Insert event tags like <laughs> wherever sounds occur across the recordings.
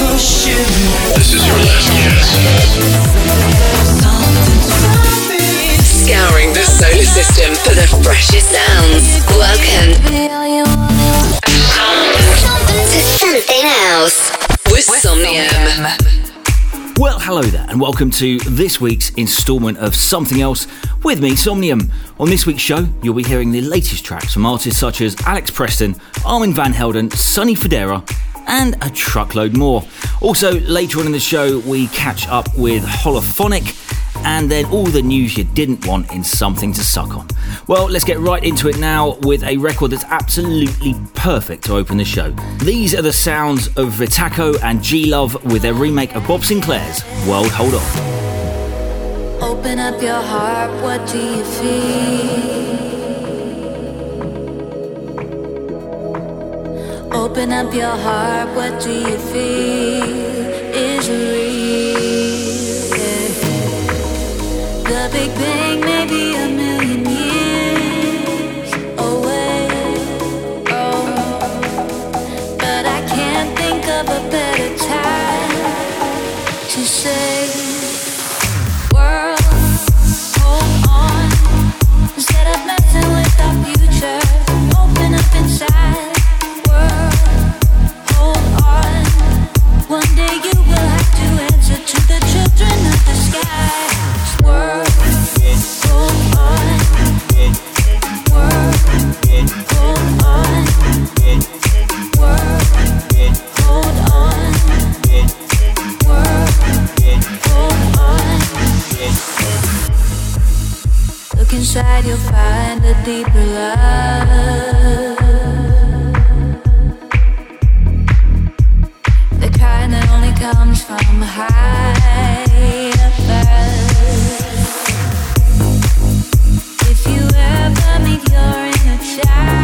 This is your last. Scouring the solar system for the freshest sounds. Welcome to something else with Somnium. Well, hello there, and welcome to this week's instalment of Something Else with me, Somnium. On this week's show, you'll be hearing the latest tracks from artists such as Alex Preston, Armand Van Helden, Sonny Fodera, and a truckload more. Also, later on in the show, we catch up with Hollaphonic and then all the news you didn't want in something to suck on. Well, let's get right into it now with a record that's absolutely perfect to open the show. These are the sounds of Vitaco and G Love with their remake of Bob Sinclar's World Hold On. Open up your heart, what do you feel? Open up your heart, what do you feel is real? The Big Bang may be a million years away. Oh, but I can't think of a better time to say. If you ever meet your inner child,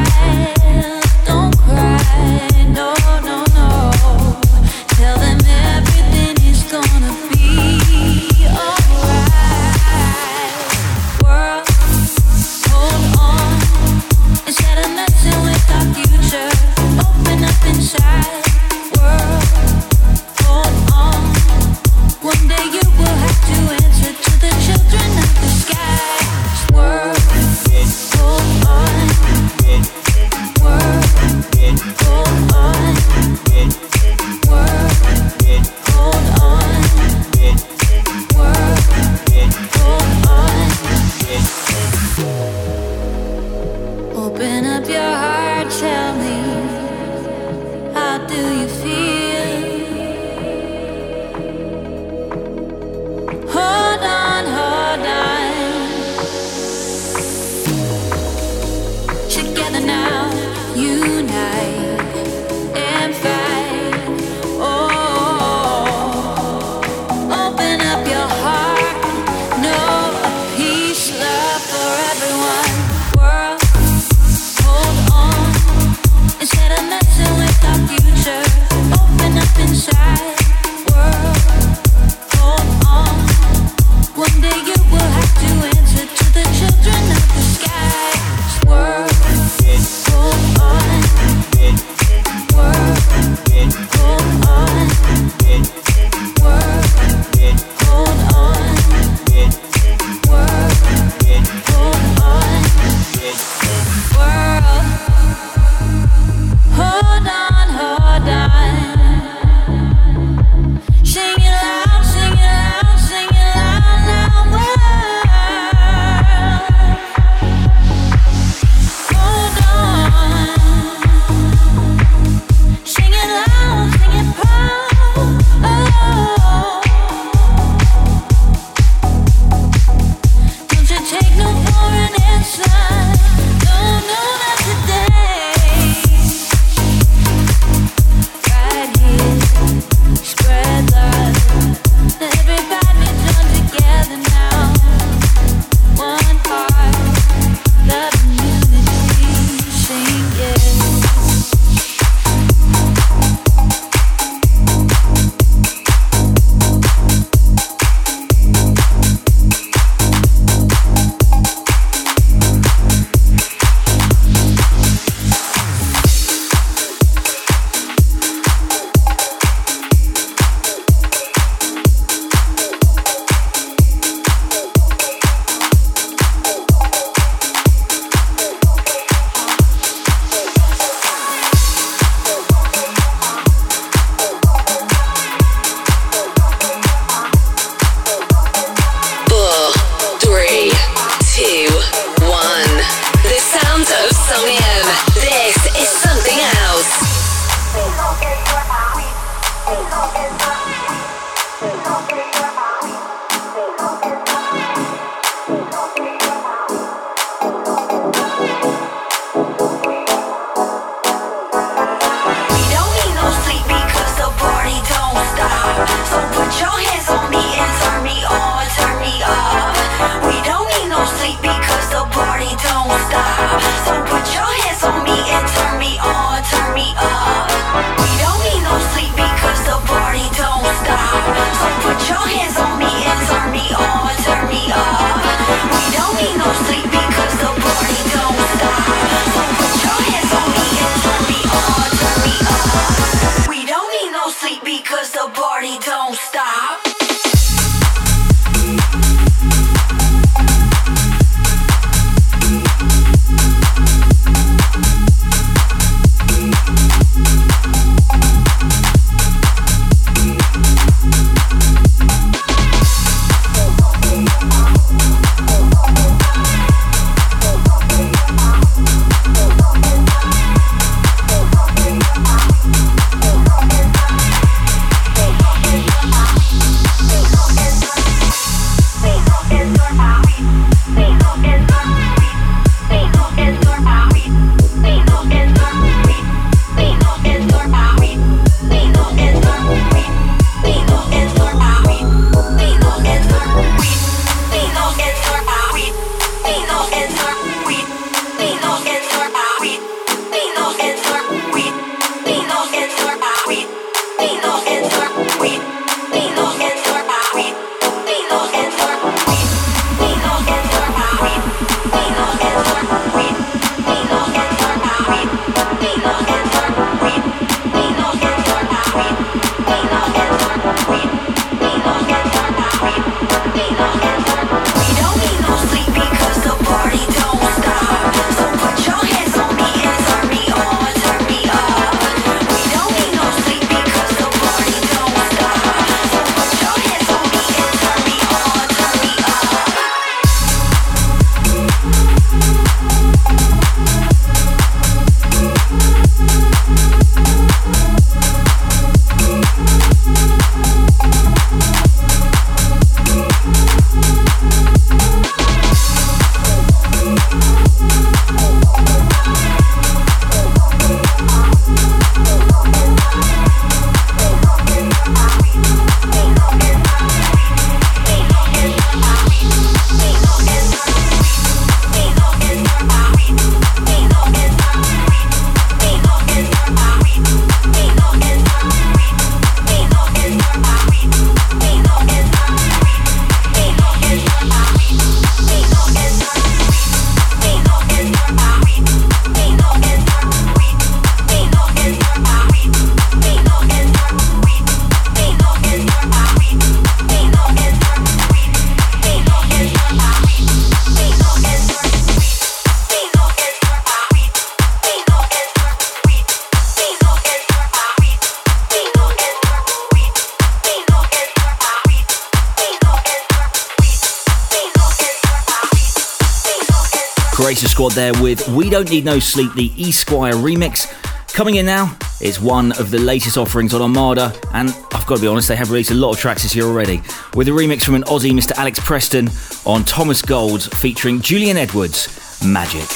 there with We Don't Need No Sleep, the Esquire remix. Coming in now is one of the latest offerings on Armada, and I've got to be honest, they have released a lot of tracks this year already, with a remix from an Aussie, Mr. Alex Preston, on Thomas Gold featuring Jillian Edwards, Magic.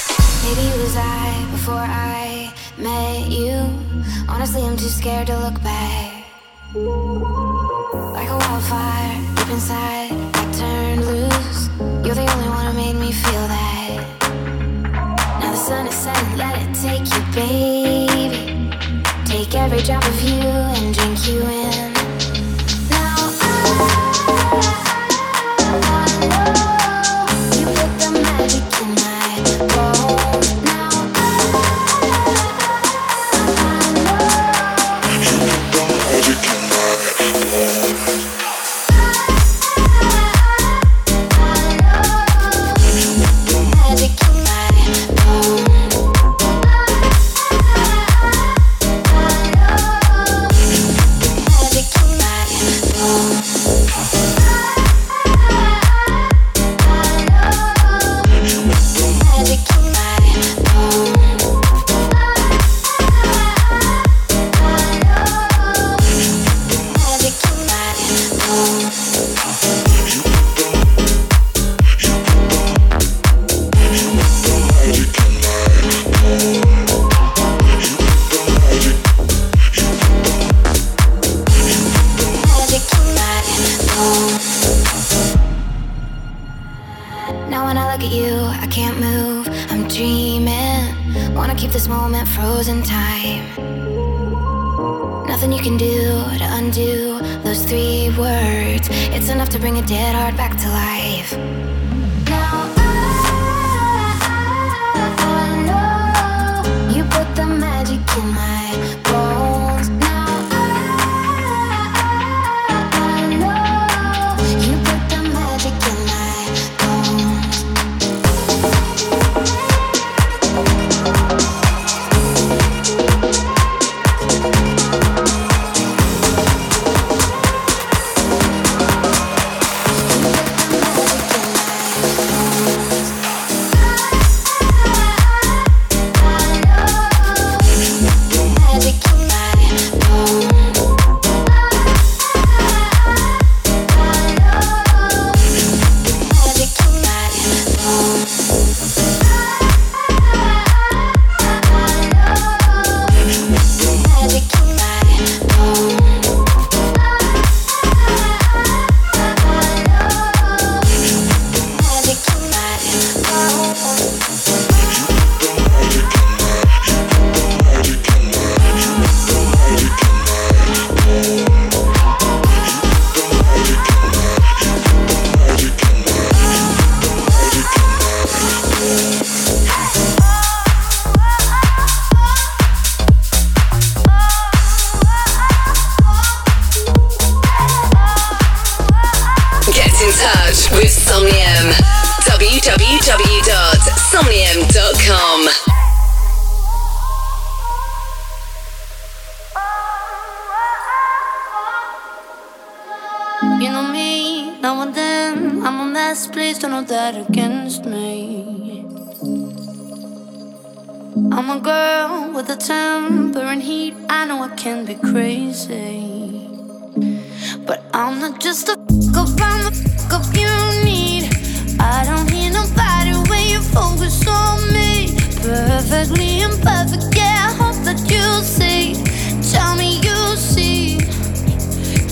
Maybe it was I before I met you. Honestly, I'm too scared to look back. Like a wildfire deep inside, baby. Take every drop of you and drink you in.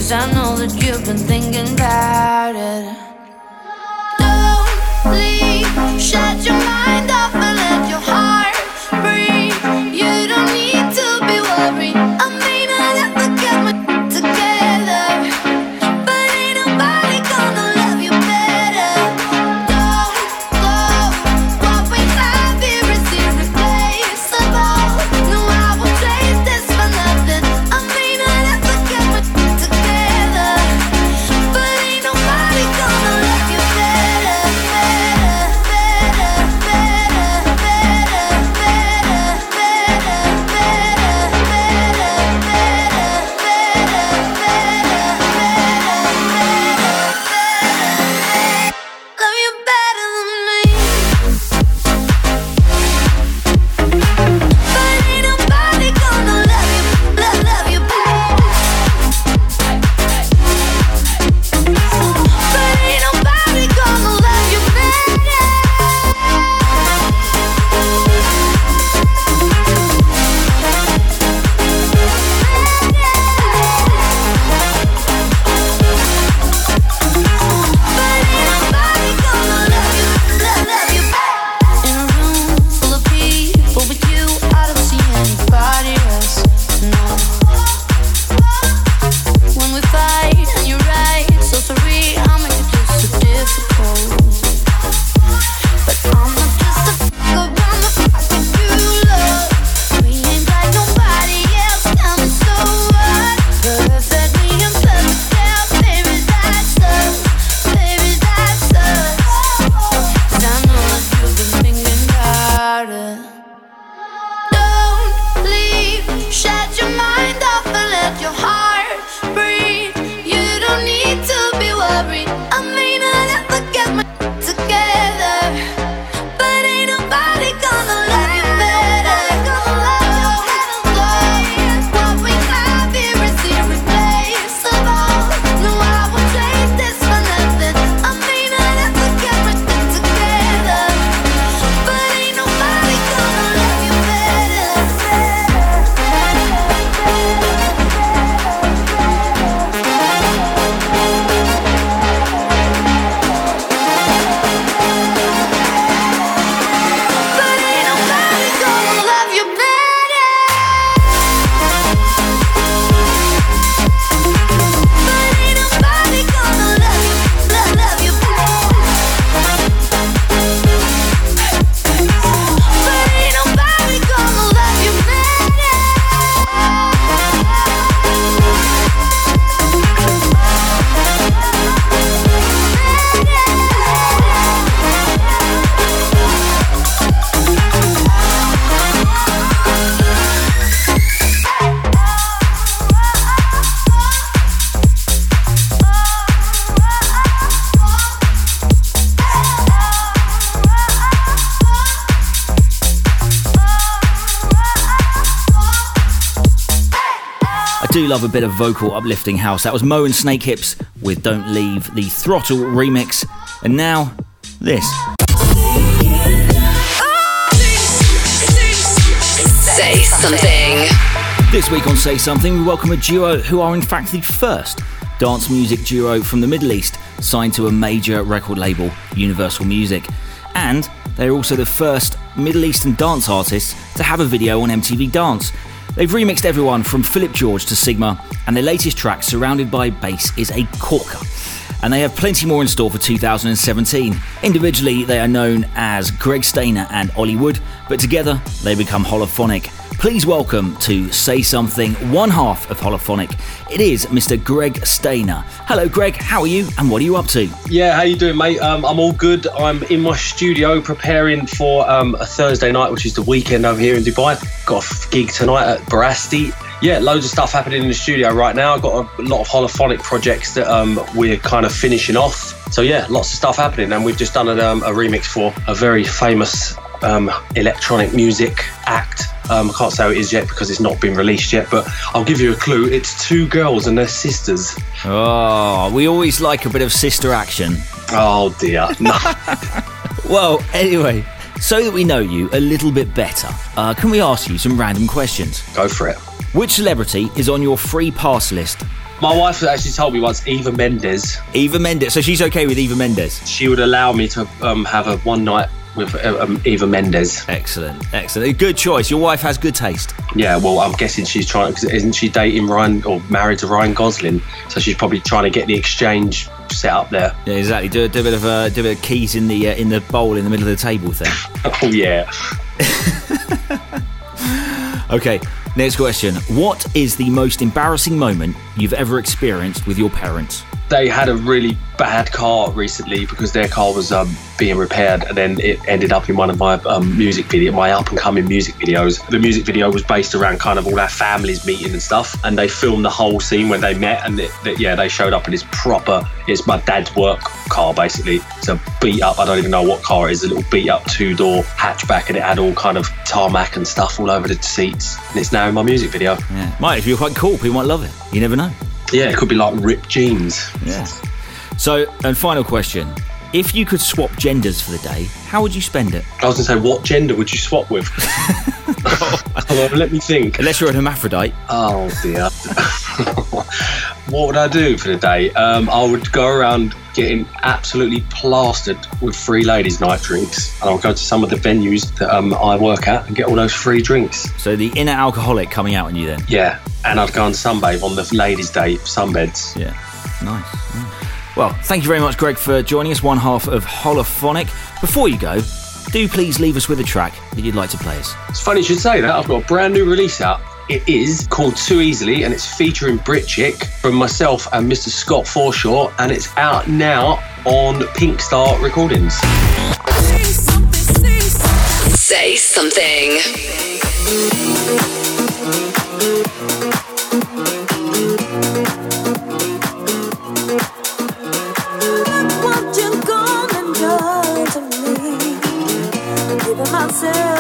Cause I know that you've been thinking about it. Love a bit of vocal uplifting house. That was Mo and Snakehips with Don't Leave, the Throttle remix. And now, this. Say something. This week on Say Something, we welcome a duo who are in fact the first dance music duo from the Middle East signed to a major record label, Universal Music. And they're also the first Middle Eastern dance artists to have a video on MTV Dance. They've remixed everyone from Philip George to Sigma, and their latest track, Surrounded by Bass, is a corker. And they have plenty more in store for 2017. Individually, they are known as Greg Stainer and Ollie Wood, but together they become Hollaphonic. Please welcome to Say Something, one half of Hollaphonic. It is Mr. Greg Stainer. Hello, Greg. How are you, and what are you up to? Yeah, how you doing, mate? Um, I'm all good. I'm in my studio preparing for um, a Thursday night, which is the weekend over here in Dubai. Got a gig tonight at Barasti. Yeah, loads of stuff happening in the studio right now. I've got a lot of Hollaphonic projects that um, we're kind of finishing off. So yeah, lots of stuff happening, and we've just done a, um, a remix for a very famous um, electronic music act. Um, I can't say who it is yet because it's not been released yet, but I'll give you a clue. It's two girls and they're sisters. Oh, we always like a bit of sister action. Oh dear, <laughs> no. Well, anyway, so that we know you a little bit better, uh, can we ask you some random questions? Go for it. Which celebrity is on your free pass list? My wife actually told me once, Eva Mendes, Eva Mendes. So she's okay with Eva Mendes. she would allow me to um, have a one night with uh, um, Eva Mendes. Excellent, excellent. Good choice. Your wife has good taste. Yeah, well, I'm guessing she's trying because isn't she dating Ryan or married to Ryan Gosling? So she's probably trying to get the exchange set up there. Yeah, exactly. Do, do a bit of uh, do a bit of keys in the uh, in the bowl in the middle of the table thing. <laughs> Oh yeah. <laughs> Okay. Next question. What is the most embarrassing moment you've ever experienced with your parents? They had a really bad car recently because their car was um, being repaired, and then it ended up in one of my um, music video, my up and coming music videos. The music video was based around kind of all our families meeting and stuff, and they filmed the whole scene when they met, and it, it- yeah, they showed up in his proper. It's my dad's work car basically. It's a beat up. I don't even know what car it is. A little beat up two door hatchback, and it had all kind of tarmac and stuff all over the seats, and it's now in my music video. Yeah. Might you're quite cool, people might love it. You never know. Yeah, it could be like ripped jeans. Yeah. So, and final question. If you could swap genders for the day, how would you spend it? I was gonna say, what gender would you swap with? <laughs> Hold on, let me think. Unless you're a hermaphrodite. Oh dear. <laughs> what would I do for the day? Um, I would go around getting absolutely plastered with free ladies' night drinks, and I'll go to some of the venues that um, I work at and get all those free drinks. So the inner alcoholic coming out on you then. Yeah, and I'd go and sunbathe on the ladies' day sunbeds. Yeah. Nice. nice. Well, thank you very much, Greg, for joining us, one half of Hollaphonic. Before you go, do please leave us with a track that you'd like to play us. It's funny you should say that. I've got a brand new release out. It is called Too Easily, and it's featuring Brit Chick from myself and Mr. Scott Forshaw, and it's out now on Pink Star Recordings. Say something. What you gonna do to me? Giving myself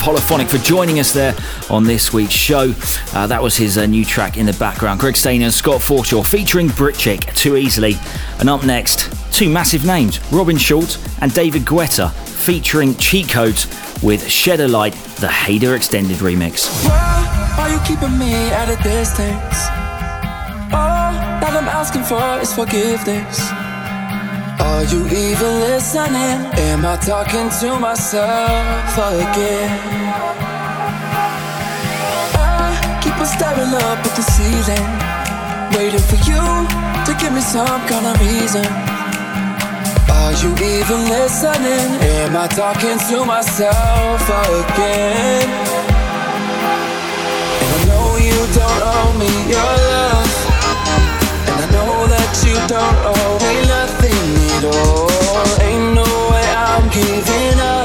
of Hollaphonic, for joining us there on this week's show. Uh, that was his uh, new track in the background. Greg Stainer and Scott Forshaw featuring Britchick, Too Easily. And up next, two massive names, Robin Schulz and David Guetta, featuring Cheat Codes with Shed a Light, the Hader Extended remix. Why are you keeping me at a distance? All that I'm asking for is forgiveness. Are you even listening? Am I talking to myself again? I keep on staring up at the ceiling, waiting for you to give me some kind of reason. Are you even listening? Am I talking to myself again? And I know you don't owe me your love, and I know that you don't owe me nothing all. Ain't no way I'm giving up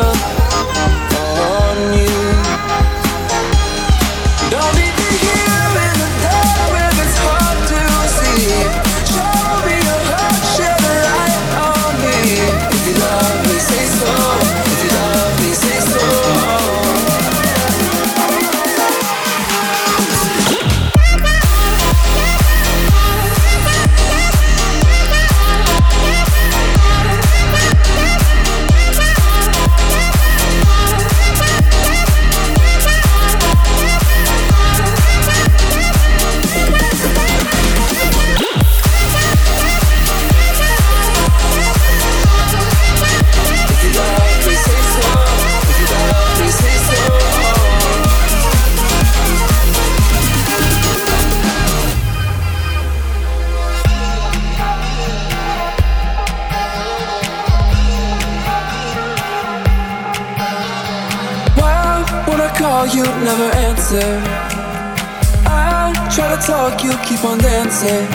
keep on dancing.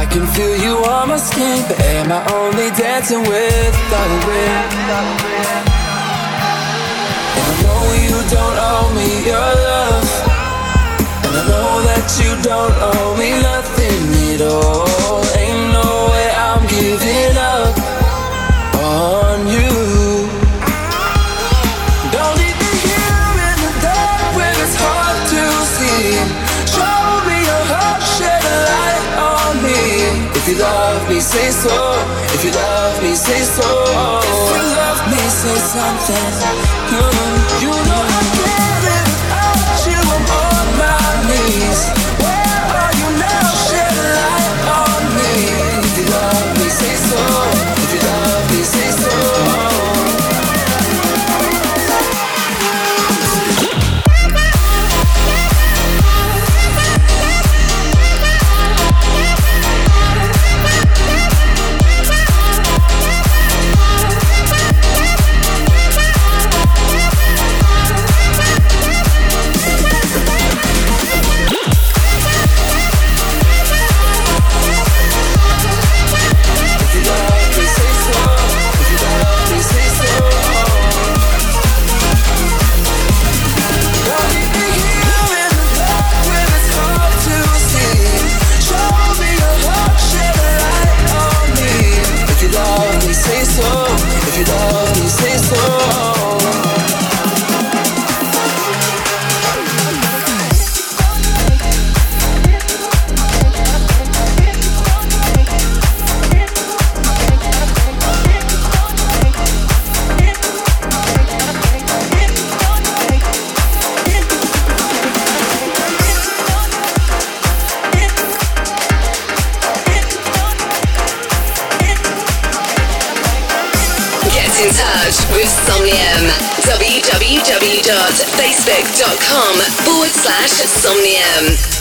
I can feel you on my skin, but am I only dancing with the wind? And I know you don't owe me your love, and I know that you don't owe me nothing at all. Ain't no way I'm giving up on you. If you love me, say so. If you love me, say so. If you love me, say something. You, you know I can't slash somnium.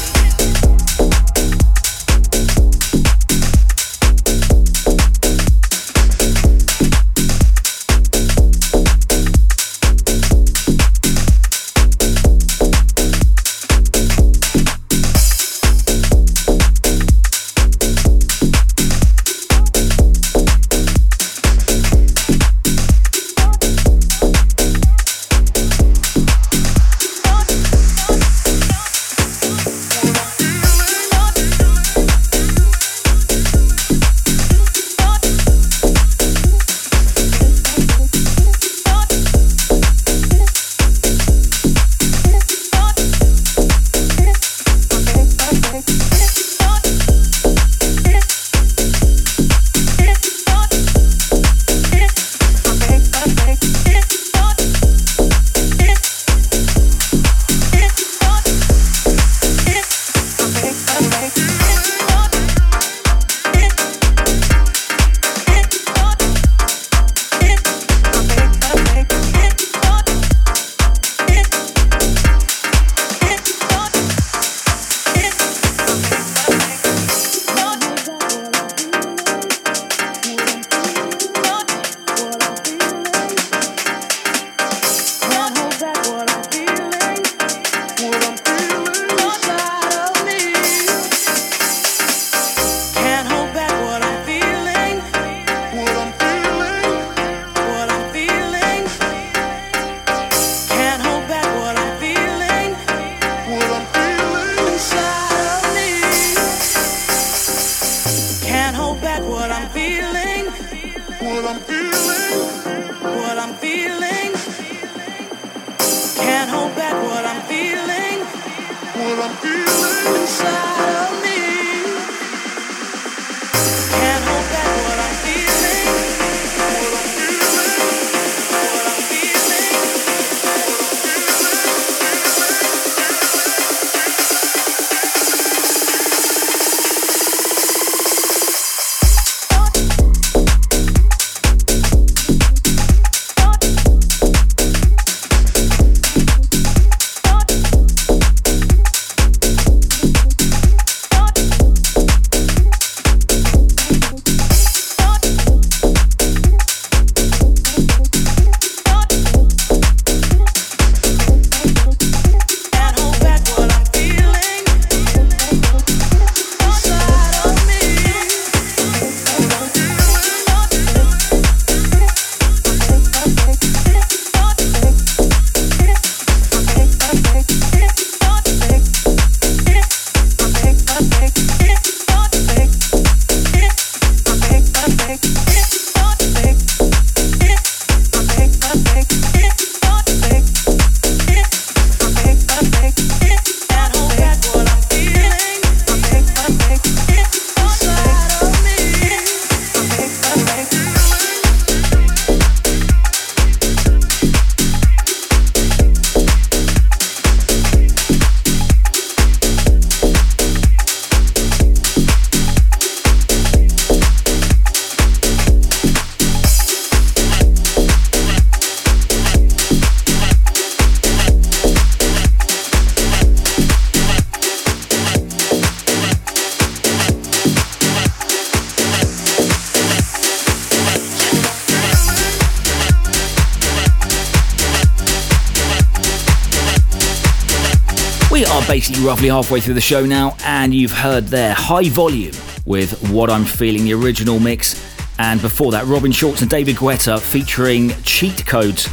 Basically roughly halfway through the show now, and you've heard there High Volume with What I'm Feeling, the original mix. And before that, Robin Schulz and David Guetta featuring Cheat Codes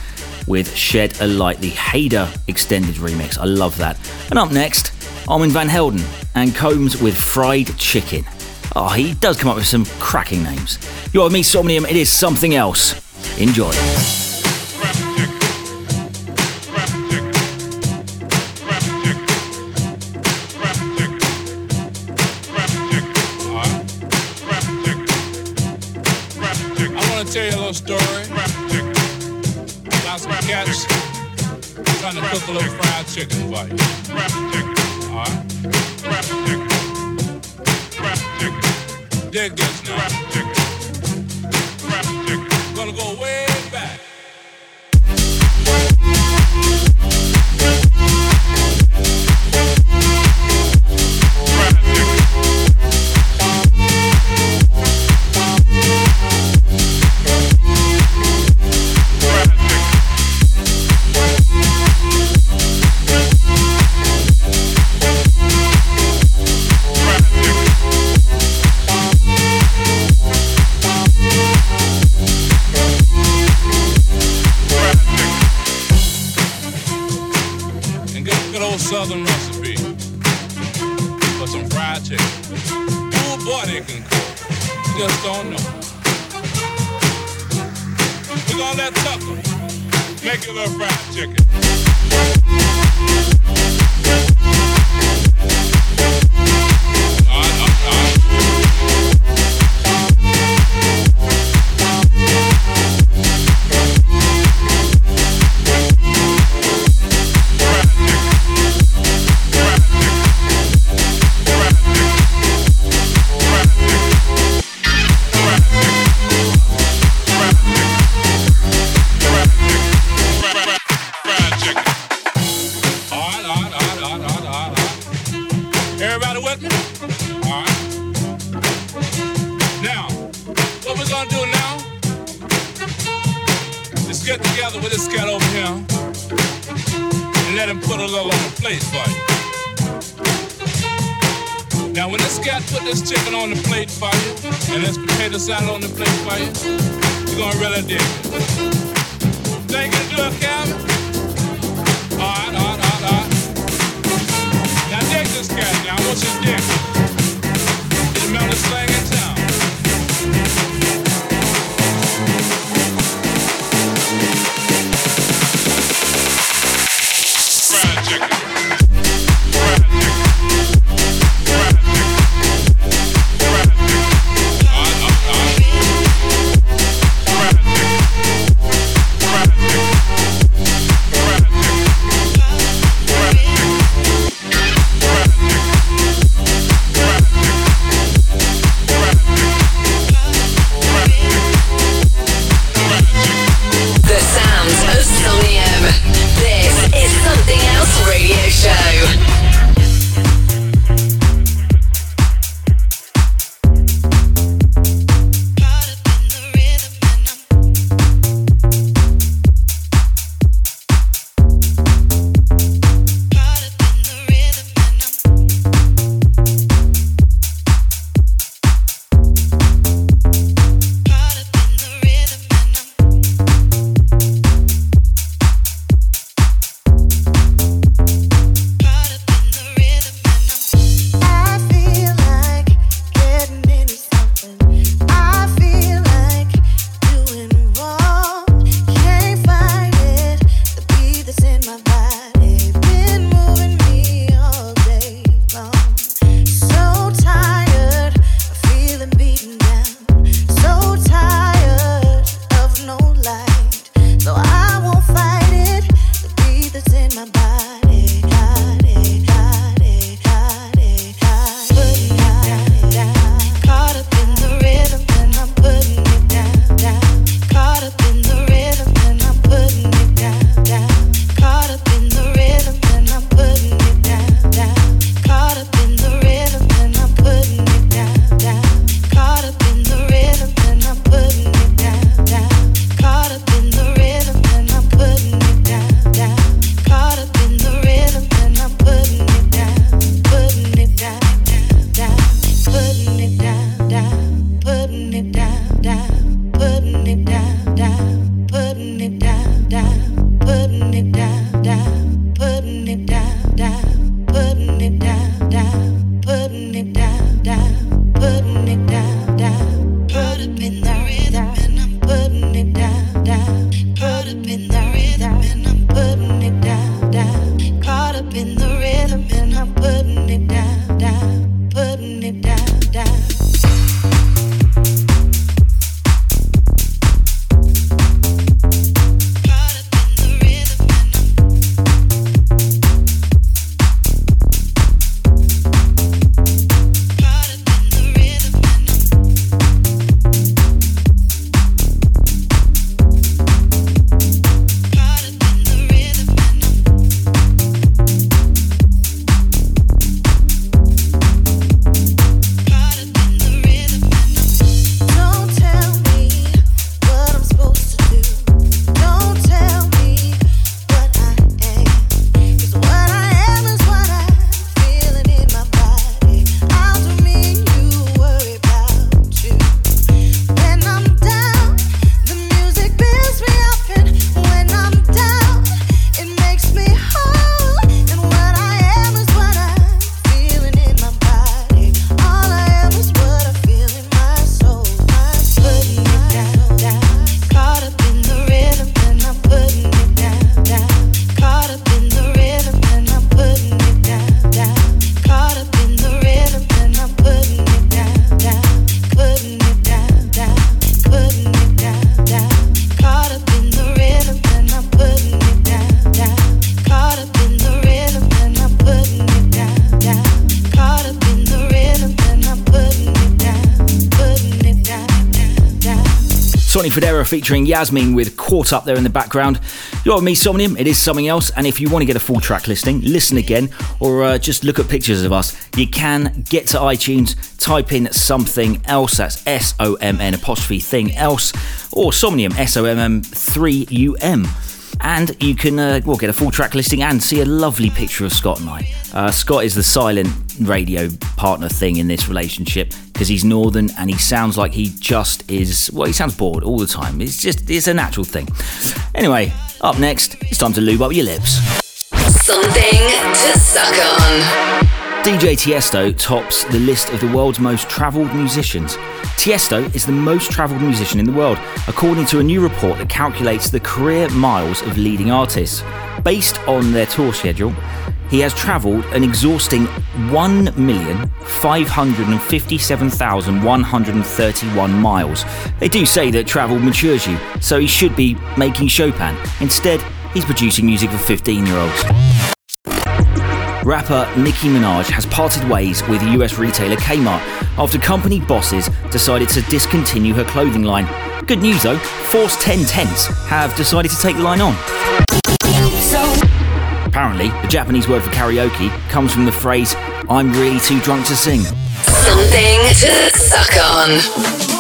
with Shed a Light, the Hader extended remix. I love that. And up next, Armand Van Helden and Combs with Fried Chicken. Oh, he does come up with some cracking names. You're with me, Somnium. It is something else. Enjoy. Cook a little fried chicken for you. Alright? Dig this featuring Yasmin with Caught Up there in the background. You're me, Somnium. It is something else. And if you want to get a full track listing, listen again, or uh, just look at pictures of us, you can get to iTunes, type in something else. That's S O M N apostrophe thing else, or Somnium, S O M M 3 U M and you can uh, well get a full track listing and see a lovely picture of Scott and I. Uh, Scott is the silent radio partner thing in this relationship because he's northern and he sounds like he just is well he sounds bored all the time. It's just it's a natural thing. Anyway, up next, it's time to lube up your lips. Something to suck on. DJ Tiesto tops the list of the world's most travelled musicians. Tiesto is the most travelled musician in the world, according to a new report that calculates the career miles of leading artists. Based on their tour schedule, he has travelled an exhausting 1,557,131 miles. They do say that travel matures you, so he should be making Chopin. Instead, he's producing music for 15 year olds. Rapper Nicki Minaj has parted ways with US retailer Kmart after company bosses decided to discontinue her clothing line. Good news though, Force 10 Tents have decided to take the line on. Apparently, the Japanese word for karaoke comes from the phrase, I'm really too drunk to sing. Something to suck on.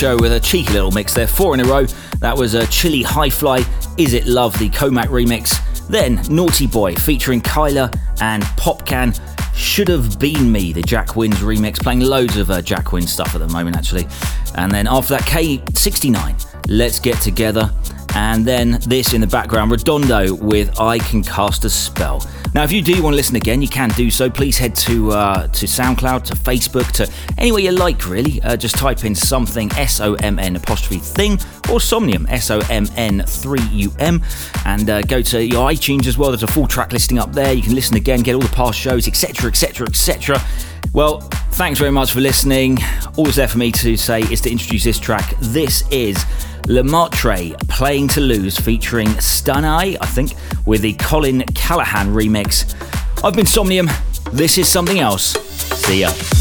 Show with a cheeky little mix there, four in a row. That was a Chili High Fly, Is It Love, the Comac remix. Then Naughty Boy featuring Kyla and Popcaan. Should Have Been Me, the Jack Wins remix, playing loads of uh, Jack Wins stuff at the moment, actually. And then after that, K69, Let's Get Together. And then this in the background, Redondo with I Can Cast a Spell. Now, if you do want to listen again, you can do so. Please head to uh, to SoundCloud, to Facebook, to anywhere you like, really. Uh, just type in something S O M N apostrophe thing or Somnium S O M N 3 U M and uh, go to your iTunes as well. There's a full track listing up there. You can listen again, get all the past shows, etc., etc., etc. Well, thanks very much for listening. All that's there for me to say is to introduce this track. This is Le Martre playing to lose featuring Stanai, I think, with the Colin Callahan remix. I've been Somnium. This is something else. See ya.